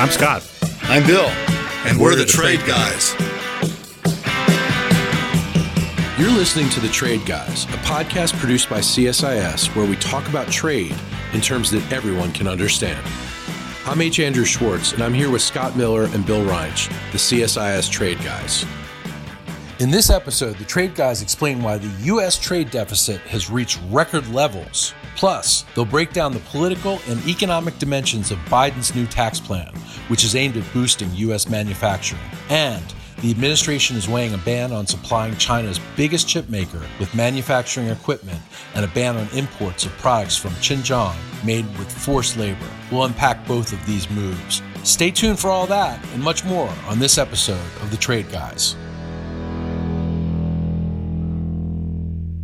I'm Scott. I'm Bill. And, we're, the, Trade Guys. You're listening to The Trade Guys, a podcast produced by CSIS where we talk about trade in terms that everyone can understand. I'm H. Andrew Schwartz, and I'm here with Scott Miller and Bill Reinsch, the CSIS Trade Guys. In this episode, the Trade Guys explain why the U.S. trade deficit has reached record levels. Plus, they'll break down the political and economic dimensions of Biden's new tax plan, which is aimed at boosting U.S. manufacturing. And the administration is weighing a ban on supplying China's biggest chip maker with manufacturing equipment and a ban on imports of products from Xinjiang made with forced labor. We'll unpack both of these moves. Stay tuned for all that and much more on this episode of The Trade Guys.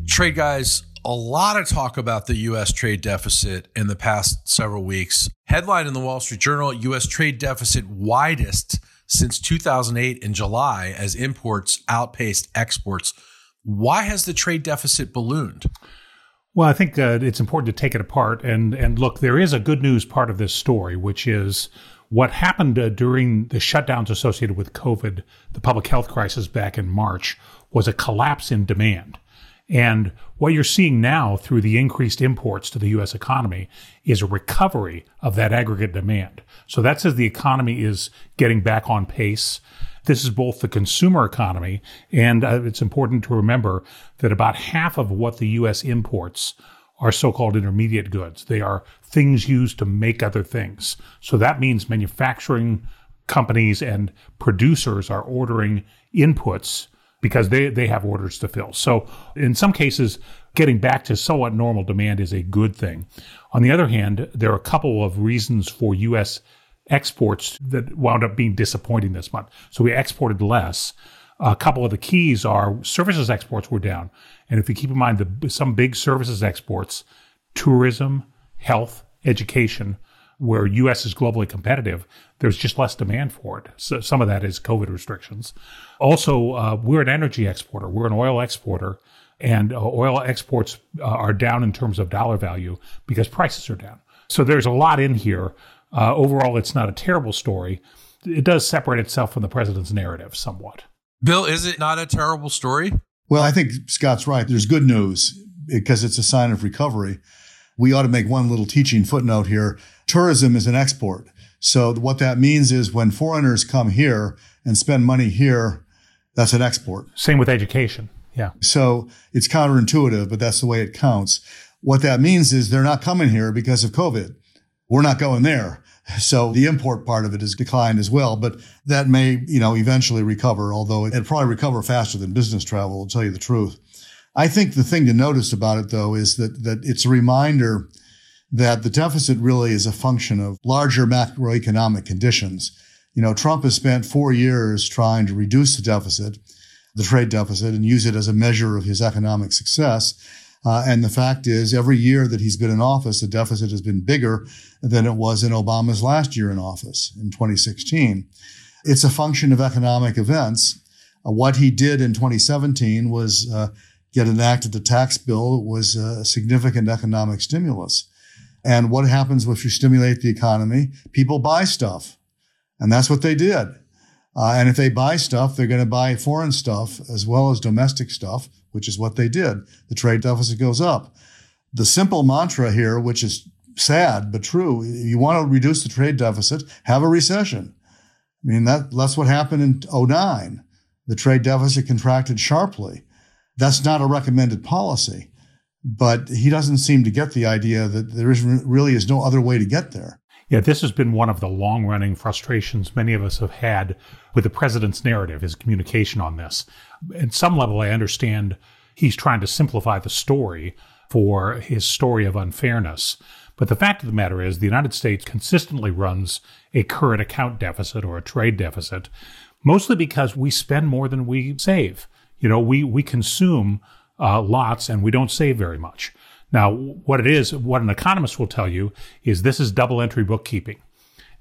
Trade Guys, a lot of talk about the U.S. trade deficit in the past several weeks. Headline in the Wall Street Journal U.S. trade deficit widest since 2008 in July as imports outpaced exports. Why has the trade deficit ballooned? Well, I think uh, it's important to take it apart and and look. There is a good news part of this story, which is what happened uh, during the shutdowns associated with COVID, the public health crisis back in March, was a collapse in demand. And what you're seeing now through the increased imports to the U.S. economy is a recovery of that aggregate demand. So that says the economy is getting back on pace. This is both the consumer economy, and uh, it's important to remember that about half of what the U.S. imports are so-called intermediate goods. They are things used to make other things. So that means manufacturing companies and producers are ordering inputs because they, they have orders to fill. So in some cases, getting back to somewhat normal demand is a good thing. On the other hand, there are a couple of reasons for U.S. exports that wound up being disappointing this month. So we exported less. A couple of the keys are services exports were down. And if you keep in mind the, some big services exports, tourism, health, education, where U.S. is globally competitive, there's just less demand for it. So some of that is COVID restrictions. Also, uh, we're an energy exporter. We're an oil exporter, and uh, oil exports uh, are down in terms of dollar value because prices are down. So there's a lot in here. Uh, overall, it's not a terrible story. It does separate itself from the president's narrative somewhat. Bill, is it not a terrible story? Well, I think Scott's right. There's good news because it's a sign of recovery. We ought to make one little teaching footnote here. Tourism is an export. So what that means is when foreigners come here and spend money here, that's an export. Same with education. Yeah. So it's counterintuitive, but that's the way it counts. What that means is they're not coming here because of COVID. We're not going there. So the import part of it has declined as well, but that may, you know, eventually recover, although it'll probably recover faster than business travel, to tell you the truth. I think the thing to notice about it though is that, that it's a reminder that the deficit really is a function of larger macroeconomic conditions. You know, Trump has spent four years trying to reduce the deficit, the trade deficit, and use it as a measure of his economic success. Uh, and the fact is, every year that he's been in office, the deficit has been bigger than it was in Obama's last year in office in 2016. It's a function of economic events. Uh, what he did in 2017 was uh, get enacted the tax bill it was a significant economic stimulus. And what happens if you stimulate the economy? People buy stuff. And that's what they did. Uh, and if they buy stuff, they're going to buy foreign stuff as well as domestic stuff, which is what they did. The trade deficit goes up. The simple mantra here, which is sad but true, you want to reduce the trade deficit, have a recession. I mean, that, that's what happened in 09. The trade deficit contracted sharply. That's not a recommended policy, but he doesn't seem to get the idea that there is really is no other way to get there. Yeah, this has been one of the long running frustrations many of us have had with the president's narrative, his communication on this. At some level, I understand he's trying to simplify the story for his story of unfairness. But the fact of the matter is, the United States consistently runs a current account deficit or a trade deficit, mostly because we spend more than we save. You know, we, we consume uh, lots and we don't save very much. Now, what it is, what an economist will tell you is this is double entry bookkeeping.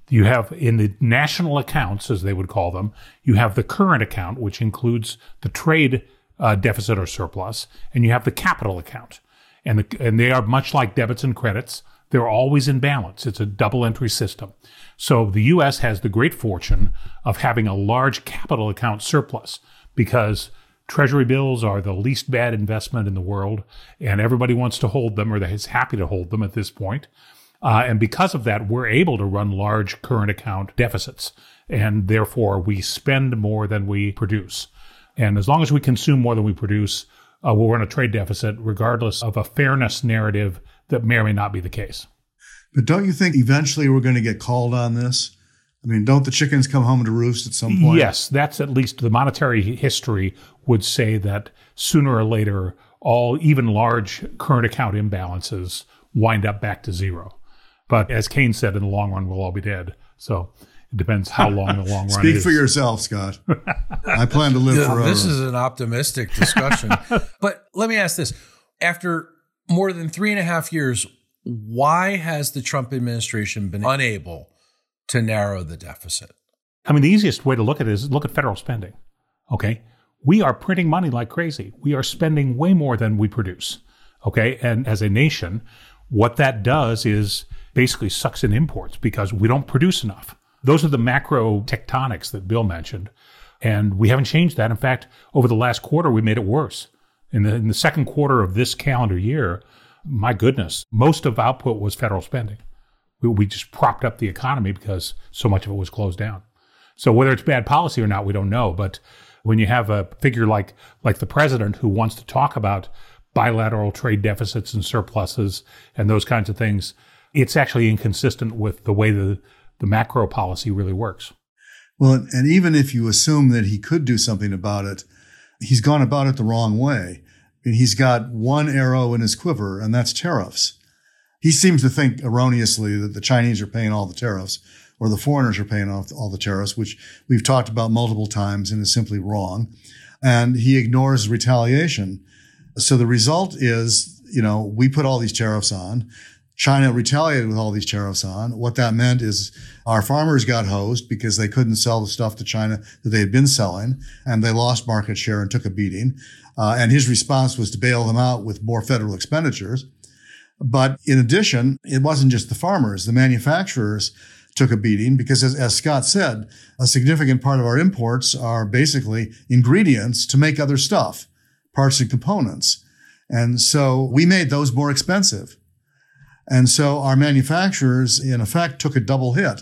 You have in the national accounts, as they would call them, you have the current account, which includes the trade uh, deficit or surplus, and you have the capital account. And, the, and they are much like debits and credits. they're always in balance. It's a double entry system. So the US has the great fortune of having a large capital account surplus because treasury bills are the least bad investment in the world and everybody wants to hold them or is happy to hold them at this point. Uh, and because of that, we're able to run large current account deficits. And therefore, we spend more than we produce. And as long as we consume more than we produce, uh, we'll run a trade deficit, regardless of a fairness narrative that may or may not be the case. But don't you think eventually we're going to get called on this? I mean, don't the chickens come home to roost at some point? Yes, that's at least the monetary history would say that sooner or later, all even large current account imbalances wind up back to zero. But as Keynes said, in the long run, we'll all be dead. So it depends how long the long run is Speak for yourself, Scott. I plan to live yeah, forever. This is an optimistic discussion. but let me ask this. After more than three and a half years, why has the Trump administration been unable to narrow the deficit? I mean, the easiest way to look at it is look at federal spending. Okay. We are printing money like crazy. We are spending way more than we produce. Okay. And as a nation, what that does is basically sucks in imports because we don't produce enough. Those are the macro tectonics that Bill mentioned. And we haven't changed that. In fact, over the last quarter, we made it worse. In the, in the second quarter of this calendar year, my goodness, most of output was federal spending. We, we just propped up the economy because so much of it was closed down. So whether it's bad policy or not, we don't know. But when you have a figure like like the president who wants to talk about bilateral trade deficits and surpluses and those kinds of things, it's actually inconsistent with the way the, the macro policy really works. Well, and even if you assume that he could do something about it, he's gone about it the wrong way. I mean, he's got one arrow in his quiver, and that's tariffs. He seems to think erroneously that the Chinese are paying all the tariffs or the foreigners are paying off all the tariffs, which we've talked about multiple times and is simply wrong. And he ignores retaliation. So the result is, you know, we put all these tariffs on. China retaliated with all these tariffs on. What that meant is our farmers got hosed because they couldn't sell the stuff to China that they had been selling, and they lost market share and took a beating. Uh, and his response was to bail them out with more federal expenditures. But in addition, it wasn't just the farmers; the manufacturers took a beating because, as, as Scott said, a significant part of our imports are basically ingredients to make other stuff, parts and components. And so we made those more expensive. And so our manufacturers, in effect, took a double hit.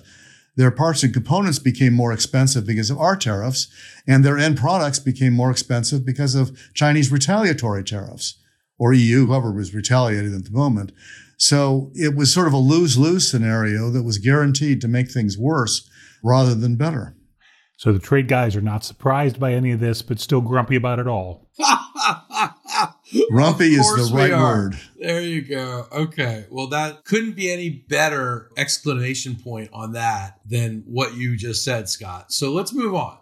Their parts and components became more expensive because of our tariffs, and their end products became more expensive because of Chinese retaliatory tariffs, or EU, whoever was retaliating at the moment. So it was sort of a lose lose scenario that was guaranteed to make things worse rather than better. So the trade guys are not surprised by any of this, but still grumpy about it all. grumpy is the right word. There you go. Okay. Well, that couldn't be any better exclamation point on that than what you just said, Scott. So let's move on.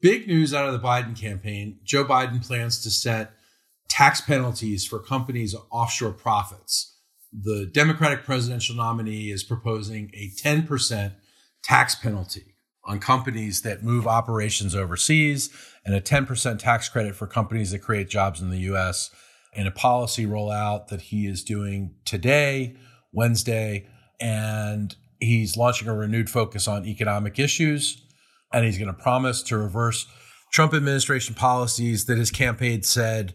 Big news out of the Biden campaign Joe Biden plans to set tax penalties for companies' offshore profits. The Democratic presidential nominee is proposing a 10% tax penalty on companies that move operations overseas and a 10% tax credit for companies that create jobs in the US and a policy rollout that he is doing today, Wednesday, and he's launching a renewed focus on economic issues and he's going to promise to reverse Trump administration policies that his campaign said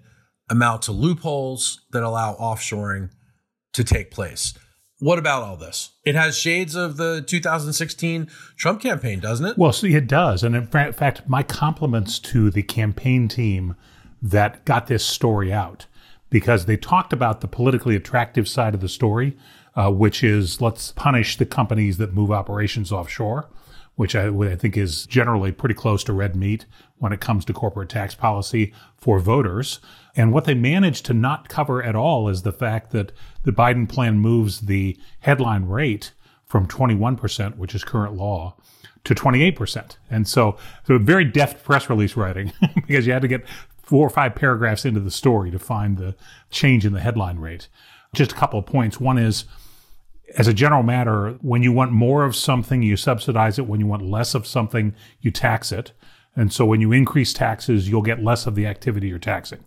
amount to loopholes that allow offshoring to take place. What about all this? It has shades of the 2016 Trump campaign, doesn't it? Well, see, it does. And in fact, my compliments to the campaign team that got this story out because they talked about the politically attractive side of the story, uh, which is let's punish the companies that move operations offshore, which I, I think is generally pretty close to red meat when it comes to corporate tax policy for voters. And what they managed to not cover at all is the fact that the Biden plan moves the headline rate from 21%, which is current law, to 28%. And so, so very deft press release writing because you had to get four or five paragraphs into the story to find the change in the headline rate. Just a couple of points. One is, as a general matter, when you want more of something, you subsidize it. When you want less of something, you tax it. And so when you increase taxes, you'll get less of the activity you're taxing.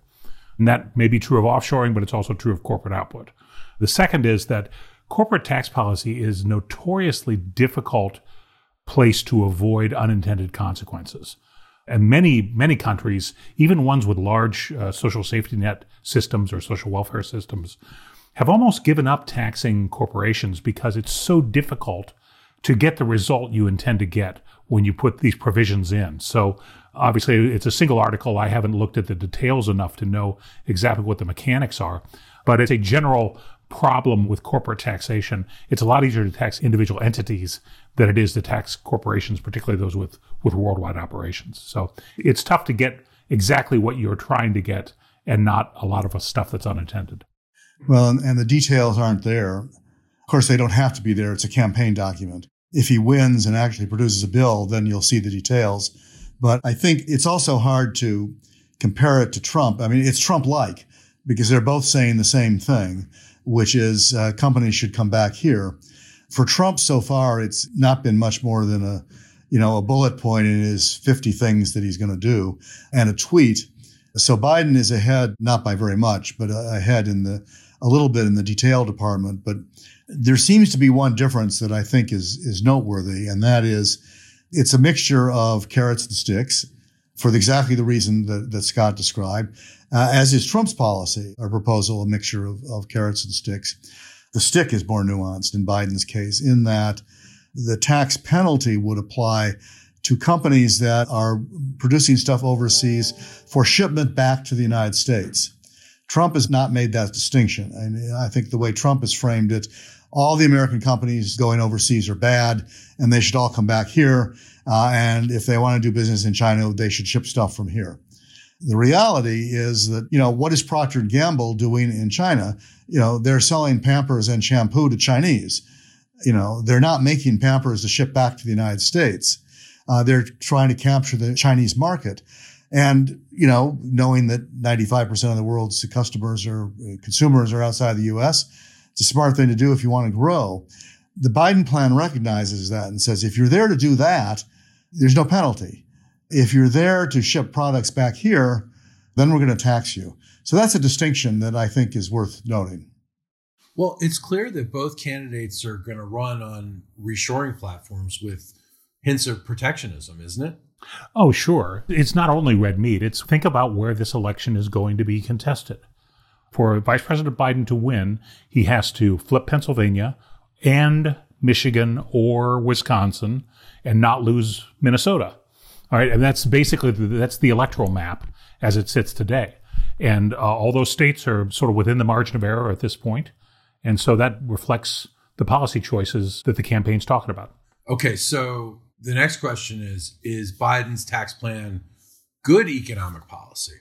And that may be true of offshoring, but it's also true of corporate output. The second is that corporate tax policy is notoriously difficult place to avoid unintended consequences. And many, many countries, even ones with large uh, social safety net systems or social welfare systems, have almost given up taxing corporations because it's so difficult to get the result you intend to get when you put these provisions in. So obviously it's a single article. I haven't looked at the details enough to know exactly what the mechanics are, but it's a general problem with corporate taxation. It's a lot easier to tax individual entities than it is to tax corporations, particularly those with, with worldwide operations. So it's tough to get exactly what you're trying to get and not a lot of stuff that's unintended. Well, and, the details aren't there. Of course, they don't have to be there. It's a campaign document. If he wins and actually produces a bill, then you'll see the details. But I think it's also hard to compare it to Trump. I mean, it's Trump like because they're both saying the same thing, which is uh, companies should come back here. For Trump so far, it's not been much more than a, you know, a bullet point in his 50 things that he's going to do and a tweet. So Biden is ahead, not by very much, but ahead in the, a little bit in the detail department. But there seems to be one difference that I think is, is noteworthy. And that is it's a mixture of carrots and sticks for exactly the reason that, that Scott described, uh, as is Trump's policy a proposal, a mixture of, of carrots and sticks. The stick is more nuanced in Biden's case in that the tax penalty would apply to companies that are producing stuff overseas for shipment back to the United States. Trump has not made that distinction. And I think the way Trump has framed it, all the American companies going overseas are bad and they should all come back here. Uh, and if they want to do business in China, they should ship stuff from here. The reality is that, you know, what is Procter & Gamble doing in China? You know, they're selling Pampers and shampoo to Chinese. You know, they're not making Pampers to ship back to the United States. Uh, they're trying to capture the Chinese market. And, you know, knowing that 95% of the world's customers or uh, consumers are outside the U.S., it's a smart thing to do if you want to grow. The Biden plan recognizes that and says if you're there to do that, there's no penalty. If you're there to ship products back here, then we're going to tax you. So that's a distinction that I think is worth noting. Well, it's clear that both candidates are going to run on reshoring platforms with hints of protectionism, isn't it? Oh, sure. It's not only red meat. It's think about where this election is going to be contested. For Vice President Biden to win, he has to flip Pennsylvania and Michigan or Wisconsin and not lose Minnesota. All right, and that's basically the, that's the electoral map as it sits today. And uh, all those states are sort of within the margin of error at this point, and so that reflects the policy choices that the campaign's talking about. Okay, so the next question is: Is Biden's tax plan good economic policy?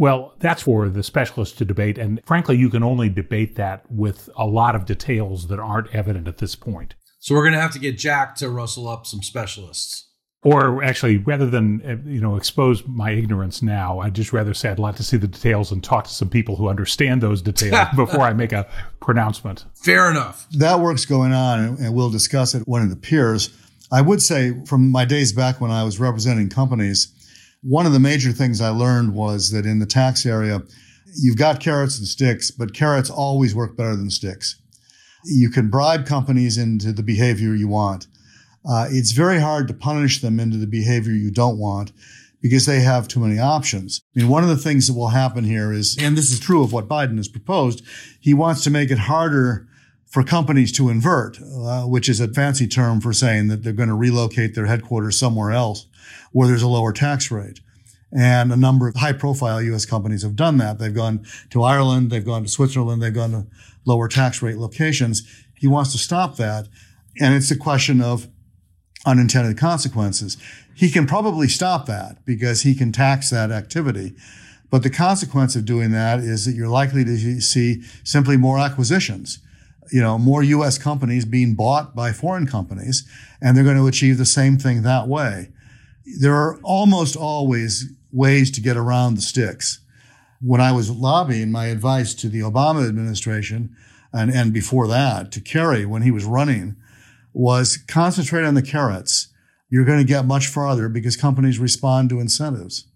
Well, that's for the specialists to debate. And frankly, you can only debate that with a lot of details that aren't evident at this point. So we're going to have to get Jack to rustle up some specialists. Or actually, rather than uh, you know expose my ignorance now, I'd just rather say I'd like to see the details and talk to some people who understand those details before I make a pronouncement. Fair enough. That work's going on, and we'll discuss it when it appears. I would say, from my days back when I was representing companies, one of the major things I learned was that in the tax area, you've got carrots and sticks, but carrots always work better than sticks. You can bribe companies into the behavior you want. Uh, it's very hard to punish them into the behavior you don't want because they have too many options. I mean, one of the things that will happen here is, and this is true of what Biden has proposed, he wants to make it harder for companies to invert, uh, which is a fancy term for saying that they're going to relocate their headquarters somewhere else where there's a lower tax rate. And a number of high profile U.S. companies have done that. They've gone to Ireland, they've gone to Switzerland, they've gone to lower tax rate locations. He wants to stop that. And it's a question of unintended consequences. He can probably stop that because he can tax that activity. But the consequence of doing that is that you're likely to see simply more acquisitions you know, more U.S. companies being bought by foreign companies, and they're going to achieve the same thing that way. There are almost always ways to get around the sticks. When I was lobbying, my advice to the Obama administration, and, and before that to Kerry when he was running, was concentrate on the carrots. You're going to get much farther because companies respond to incentives.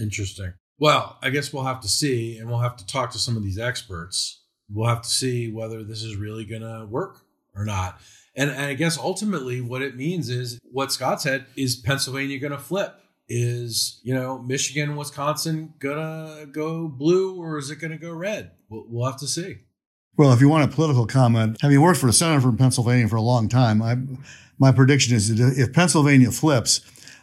Interesting. Well, I guess we'll have to see, and we'll have to talk to some of these experts We'll have to see whether this is really going to work or not. And, and I guess ultimately what it means is what Scott said is Pennsylvania going to flip? Is, you know, Michigan, Wisconsin going to go blue or is it going to go red? We'll, we'll have to see. Well, if you want a political comment, having worked for a senator from Pennsylvania for a long time, I, my prediction is that if Pennsylvania flips,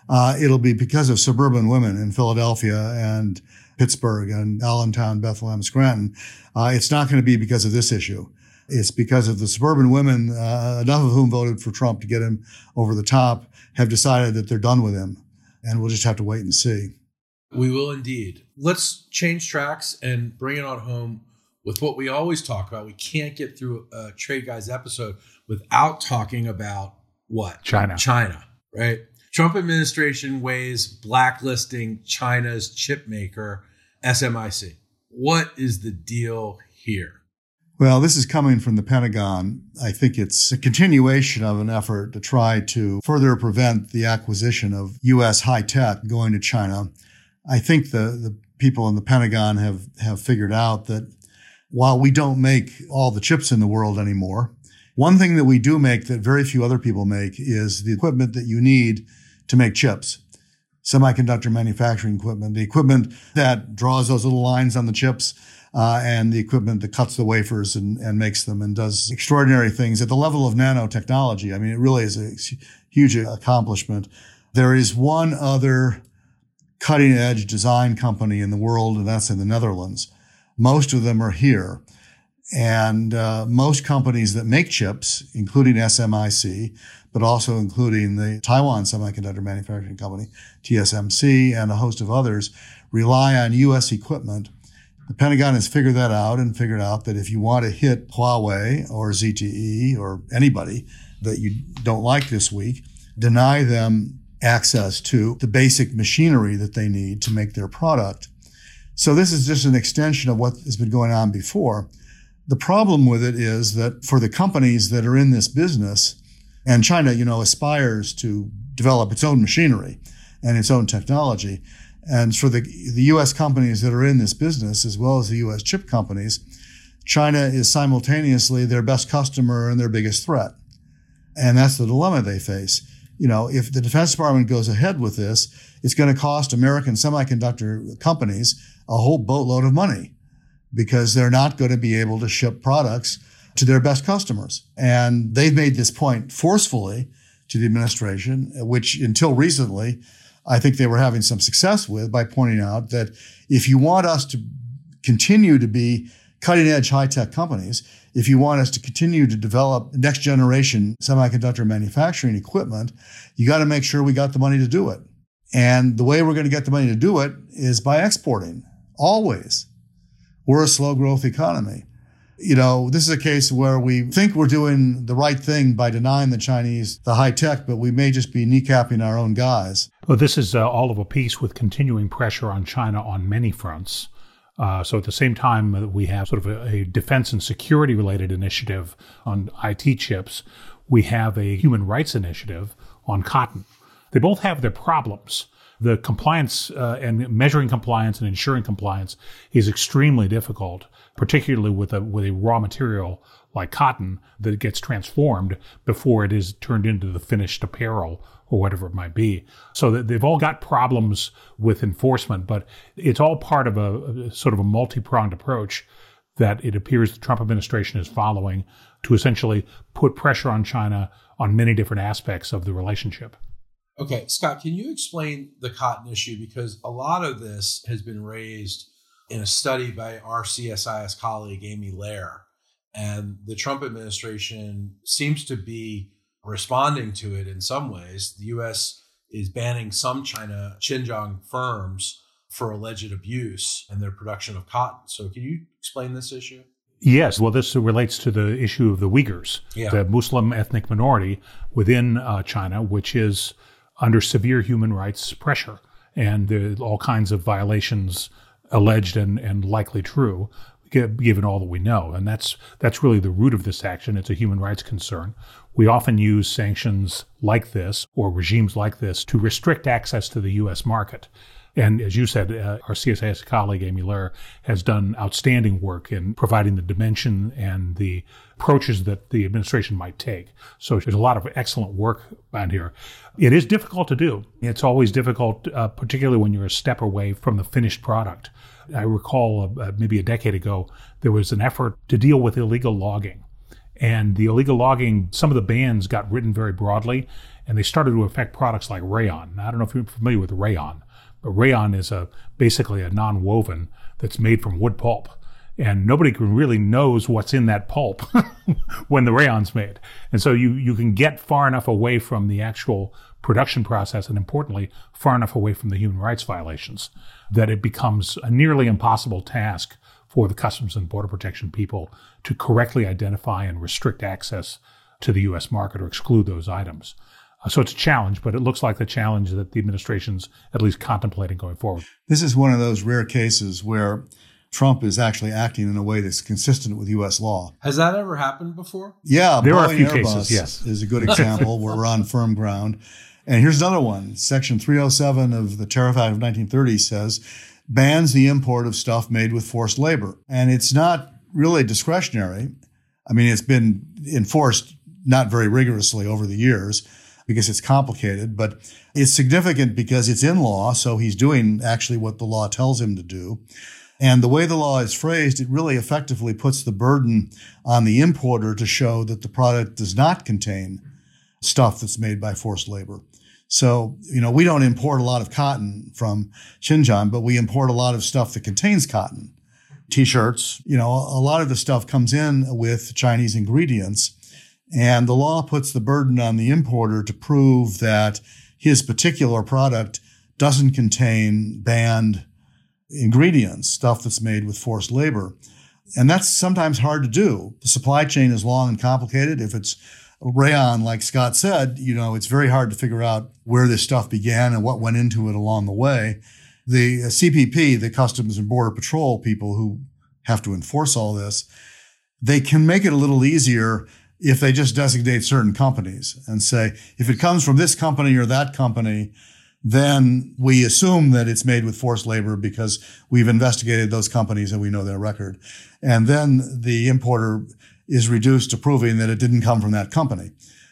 uh, it'll be because of suburban women in Philadelphia and Pittsburgh and Allentown, Bethlehem, Scranton. Uh, it's not going to be because of this issue. It's because of the suburban women, uh, enough of whom voted for Trump to get him over the top, have decided that they're done with him. And we'll just have to wait and see. We will indeed. Let's change tracks and bring it on home with what we always talk about. We can't get through a Trade Guys episode without talking about what? China. China, right? Trump administration weighs blacklisting China's chip maker, SMIC. What is the deal here? Well, this is coming from the Pentagon. I think it's a continuation of an effort to try to further prevent the acquisition of U.S. high tech going to China. I think the, the people in the Pentagon have, have figured out that while we don't make all the chips in the world anymore, one thing that we do make that very few other people make is the equipment that you need to make chips. Semiconductor manufacturing equipment, the equipment that draws those little lines on the chips, uh, and the equipment that cuts the wafers and, and makes them and does extraordinary things at the level of nanotechnology. I mean, it really is a huge accomplishment. There is one other cutting edge design company in the world, and that's in the Netherlands. Most of them are here. And uh, most companies that make chips, including SMIC, but also including the Taiwan Semiconductor Manufacturing Company, TSMC, and a host of others, rely on U.S. equipment. The Pentagon has figured that out and figured out that if you want to hit Huawei or ZTE or anybody that you don't like this week, deny them access to the basic machinery that they need to make their product. So this is just an extension of what has been going on before. The problem with it is that for the companies that are in this business, and China, you know, aspires to develop its own machinery and its own technology. And for the, the US companies that are in this business, as well as the US chip companies, China is simultaneously their best customer and their biggest threat. And that's the dilemma they face. You know, if the Defense Department goes ahead with this, it's going to cost American semiconductor companies a whole boatload of money because they're not going to be able to ship products to their best customers. And they've made this point forcefully to the administration, which until recently, I think they were having some success with by pointing out that if you want us to continue to be cutting edge high tech companies, if you want us to continue to develop next generation semiconductor manufacturing equipment, you got to make sure we got the money to do it. And the way we're going to get the money to do it is by exporting, always. We're a slow growth economy. You know, this is a case where we think we're doing the right thing by denying the Chinese the high tech, but we may just be kneecapping our own guys. Well, this is uh, all of a piece with continuing pressure on China on many fronts. Uh, so at the same time we have sort of a, a defense and security related initiative on IT chips, we have a human rights initiative on cotton. They both have their problems. The compliance uh, and measuring compliance and ensuring compliance is extremely difficult particularly with a with a raw material like cotton that gets transformed before it is turned into the finished apparel or whatever it might be. So they've all got problems with enforcement, but it's all part of a, a sort of a multi-pronged approach that it appears the Trump administration is following to essentially put pressure on China on many different aspects of the relationship. Okay, Scott, can you explain the cotton issue? Because a lot of this has been raised in a study by our CSIS colleague, Amy Lehr. And the Trump administration seems to be responding to it in some ways. The US is banning some China Xinjiang firms for alleged abuse in their production of cotton. So, can you explain this issue? Yes, well, this relates to the issue of the Uyghurs, yeah. the Muslim ethnic minority within uh, China, which is under severe human rights pressure. And all kinds of violations alleged and, and likely true, given all that we know. And that's that's really the root of this action. It's a human rights concern. We often use sanctions like this or regimes like this to restrict access to the U.S. market. And as you said, uh, our CSIS colleague, Amy Lehrer, has done outstanding work in providing the dimension and the approaches that the administration might take. So there's a lot of excellent work on here. It is difficult to do. It's always difficult, uh, particularly when you're a step away from the finished product. I recall uh, maybe a decade ago, there was an effort to deal with illegal logging. And the illegal logging, some of the bans got written very broadly, and they started to affect products like rayon. I don't know if you're familiar with rayon, but rayon is a basically a non-woven that's made from wood pulp, and nobody really knows what's in that pulp when the rayon's made. And so you you can get far enough away from the actual production process, and importantly, far enough away from the human rights violations that it becomes a nearly impossible task for the Customs and Border Protection people to correctly identify and restrict access to the U.S. market or exclude those items. Uh, so it's a challenge, but it looks like the challenge that the administration's at least contemplating going forward. This is one of those rare cases where Trump is actually acting in a way that's consistent with U.S. law. Has that ever happened before? Yeah, there Boeing are a few Airbus cases. Yes, is a good example where we're on firm ground. And here's another one. Section 307 of the Tariff Act of 1930 says bans the import of stuff made with forced labor. And it's not really discretionary. I mean, it's been enforced not very rigorously over the years because it's complicated, but it's significant because it's in law. So he's doing actually what the law tells him to do. And the way the law is phrased, it really effectively puts the burden on the importer to show that the product does not contain stuff that's made by forced labor. So, you know, we don't import a lot of cotton from Xinjiang, but we import a lot of stuff that contains cotton. T-shirts, you know, a lot of the stuff comes in with Chinese ingredients. And the law puts the burden on the importer to prove that his particular product doesn't contain banned ingredients, stuff that's made with forced labor. And that's sometimes hard to do. The supply chain is long and complicated. If it's rayon, like Scott said, you know, it's very hard to figure out where this stuff began and what went into it along the way. The uh, CBP, the Customs and Border Patrol people who have to enforce all this, they can make it a little easier if they just designate certain companies and say, if it comes from this company or that company, then we assume that it's made with forced labor because we've investigated those companies and we know their record. And then the importer is reduced to proving that it didn't come from that company.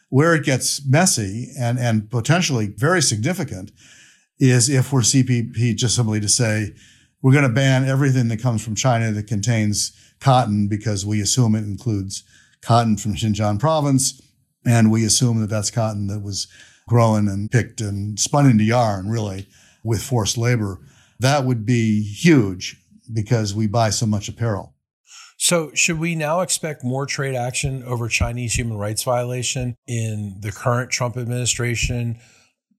Where it gets messy and, and potentially very significant is if we're CBP just simply to say, we're going to ban everything that comes from China that contains cotton because we assume it includes cotton from Xinjiang province. And we assume that that's cotton that was grown and picked and spun into yarn, really, with forced labor. That would be huge because we buy so much apparel. So, should we now expect more trade action over Chinese human rights violation in the current Trump administration,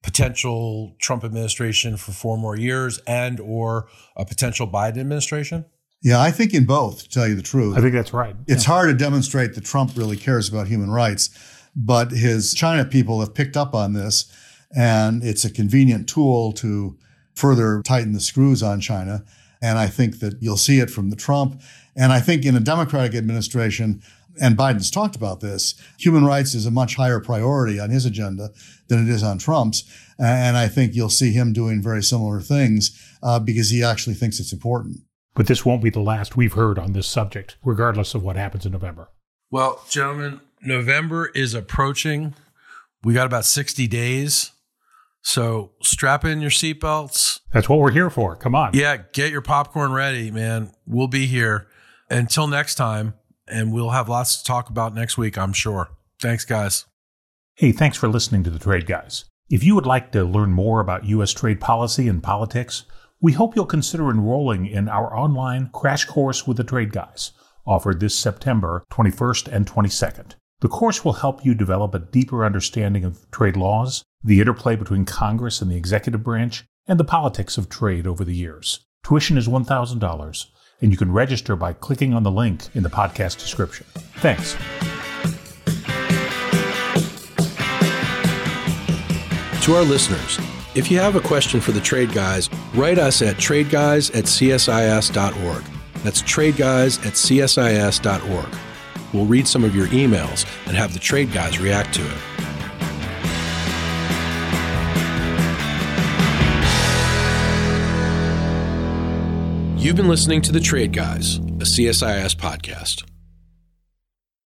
potential Trump administration for four more years, and or a potential Biden administration? Yeah, I think in both, to tell you the truth. I think that's right. It's yeah. hard to demonstrate that Trump really cares about human rights, but his China people have picked up on this, and it's a convenient tool to further tighten the screws on China. And I think that you'll see it from the Trump and I think in a Democratic administration, and Biden's talked about this, human rights is a much higher priority on his agenda than it is on Trump's. And I think you'll see him doing very similar things uh, because he actually thinks it's important. But this won't be the last we've heard on this subject, regardless of what happens in November. Well, gentlemen, November is approaching. We got about 60 days. So strap in your seatbelts. That's what we're here for. Come on. Yeah, get your popcorn ready, man. We'll be here. Until next time, and we'll have lots to talk about next week, I'm sure. Thanks, guys. Hey, thanks for listening to the Trade Guys. If you would like to learn more about U.S. trade policy and politics, we hope you'll consider enrolling in our online Crash Course with the Trade Guys, offered this September 21st and 22nd. The course will help you develop a deeper understanding of trade laws, the interplay between Congress and the executive branch, and the politics of trade over the years. Tuition is $1,000 and you can register by clicking on the link in the podcast description. Thanks. To our listeners, if you have a question for the Trade Guys, write us at tradeguys at csis.org. That's tradeguys at csis.org. We'll read some of your emails and have the trade guys react to it. You've been listening to The Trade Guys, a CSIS podcast.